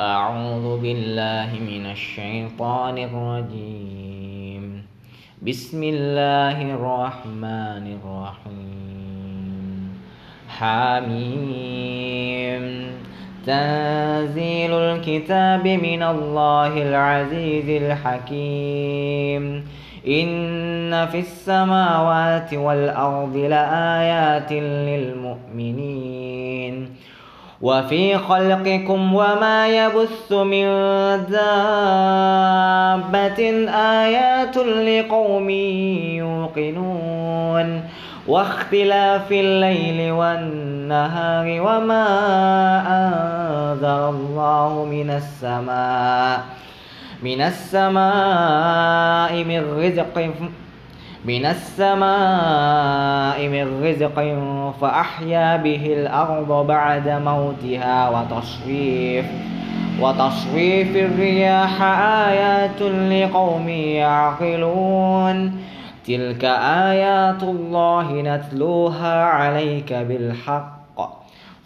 أعوذ بالله من الشيطان الرجيم. بسم الله الرحمن الرحيم. حميم. تنزيل الكتاب من الله العزيز الحكيم. إن في السماوات والأرض لآيات للمؤمنين. وفي خلقكم وما يبث من دابة آيات لقوم يوقنون. واختلاف الليل والنهار وما أنزل الله من السماء من السماء من رزق من السماء من رزق فأحيا به الأرض بعد موتها وتصريف وتصريف الرياح آيات لقوم يعقلون تلك آيات الله نتلوها عليك بالحق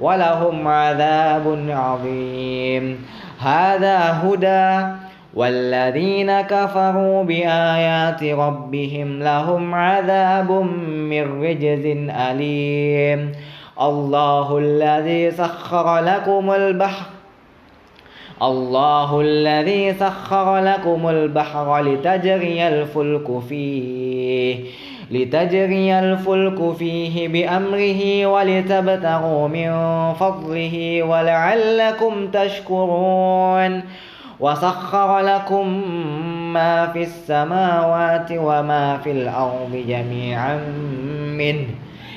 ولهم عذاب عظيم. هذا هدى والذين كفروا بآيات ربهم لهم عذاب من رجز أليم. الله الذي سخر لكم البحر الله الذي سخر لكم البحر لتجري الفلك فيه. لتجري الفلك فيه بأمره ولتبتغوا من فضله ولعلكم تشكرون. وسخر لكم ما في السماوات وما في الأرض جميعا منه.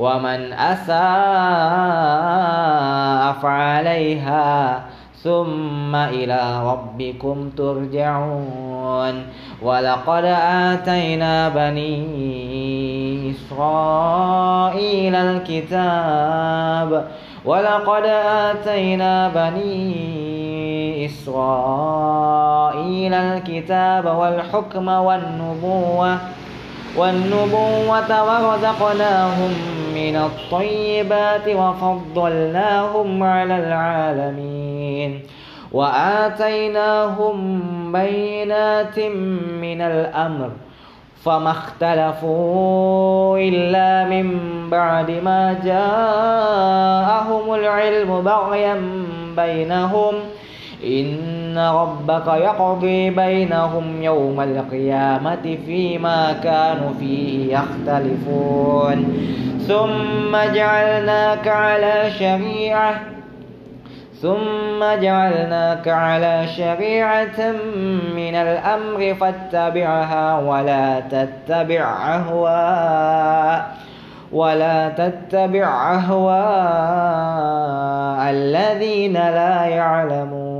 ومن أساء فعليها ثم إلى ربكم ترجعون. ولقد آتينا بني إسرائيل الكتاب. ولقد آتينا بني إسرائيل الكتاب والحكم والنبوة والنبوة ورزقناهم من الطيبات وفضلناهم على العالمين. وآتيناهم بينات من الأمر فما اختلفوا إلا من بعد ما جاءهم العلم بغيا بينهم. إن ربك يقضي بينهم يوم القيامة فيما كانوا فيه يختلفون. ثم جعلناك على شريعة ثم جعلناك على شريعة من الأمر فاتبعها ولا تتبع أهواء ولا تتبع أهواء الذين لا يعلمون.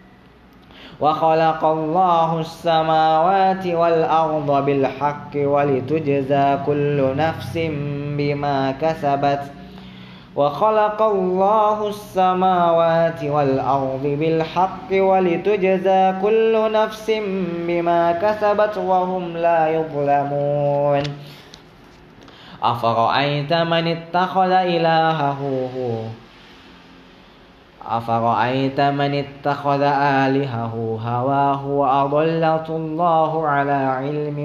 وخلق الله السماوات والأرض بالحق ولتجزى كل نفس بما كسبت. وخلق الله السماوات والأرض بالحق ولتجزى كل نفس بما كسبت وهم لا يظلمون. أفرأيت من اتخذ إلهه هو؟ أفرأيت من اتخذ آلهه هواه وأضلة الله على علم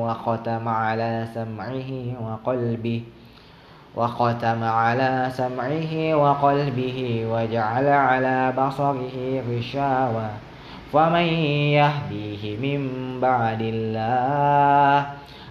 وختم على سمعه وقلبه وختم على سمعه وقلبه وجعل على بصره غشاوة فمن يهديه من بعد الله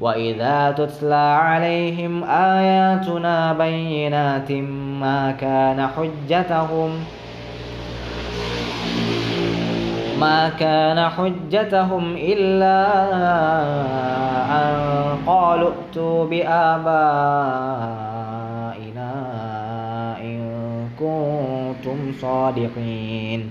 وإذا تتلى عليهم آياتنا بينات ما كان حجتهم ما كان حجتهم إلا أن قالوا ائتوا بآبائنا إن كنتم صادقين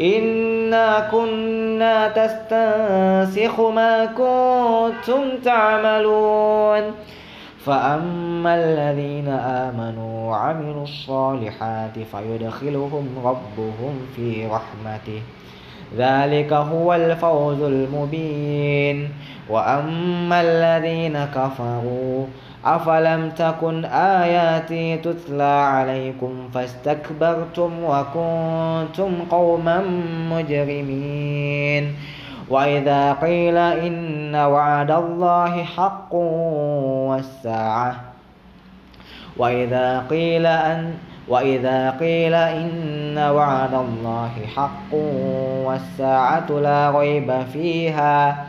إنا كنا تستنسخ ما كنتم تعملون فأما الذين آمنوا وعملوا الصالحات فيدخلهم ربهم في رحمته ذلك هو الفوز المبين وأما الذين كفروا أفلم تكن آياتي تتلى عليكم فاستكبرتم وكنتم قوما مجرمين وإذا قيل إن وعد الله حق والساعة وإذا قيل أن وإذا قيل إن وعد الله حق والساعة لا ريب فيها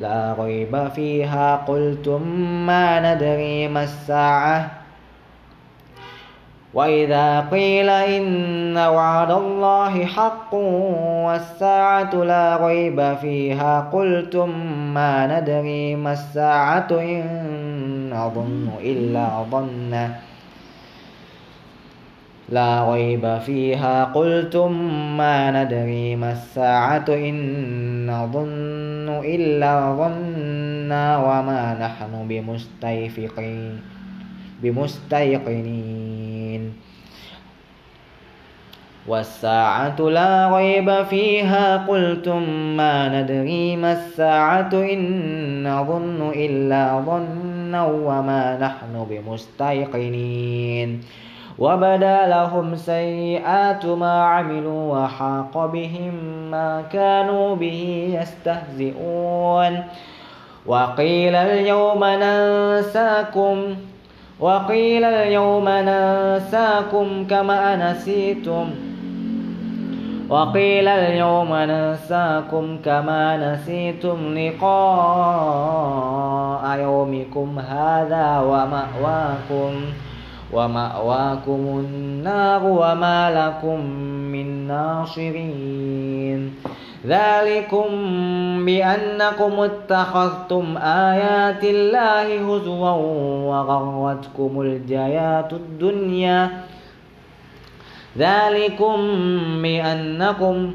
لا ريب فيها. قلتم ما ندري ما الساعة. وإذا قيل إن وعد الله حق والساعة لا ريب فيها قلتم ما ندري ما الساعة إن نظن إلا ظنا لا ريب فيها. قلتم ما ندري ما الساعة إن نظن إلا ظنا وما نحن بمستيقنين. والساعة لا ريب فيها قلتم ما ندري ما الساعة إن نظن إلا ظنا وما نحن بمستيقنين. وبدا لهم سيئات ما عملوا وحاق بهم ما كانوا به يستهزئون وقيل اليوم ننساكم وقيل اليوم ننساكم كما نسيتم وقيل اليوم ننساكم كما نسيتم لقاء يومكم هذا ومأواكم ومأواكم النار وما لكم من ناصرين ذلكم بأنكم اتخذتم آيات الله هزوا وغرتكم الجيات الدنيا ذلكم بأنكم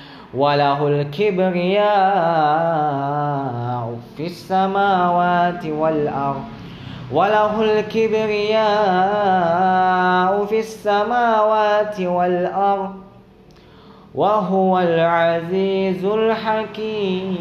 وله الكبرياء في السماوات والأرض. وله الكبرياء في السماوات والأرض. وهو العزيز الحكيم.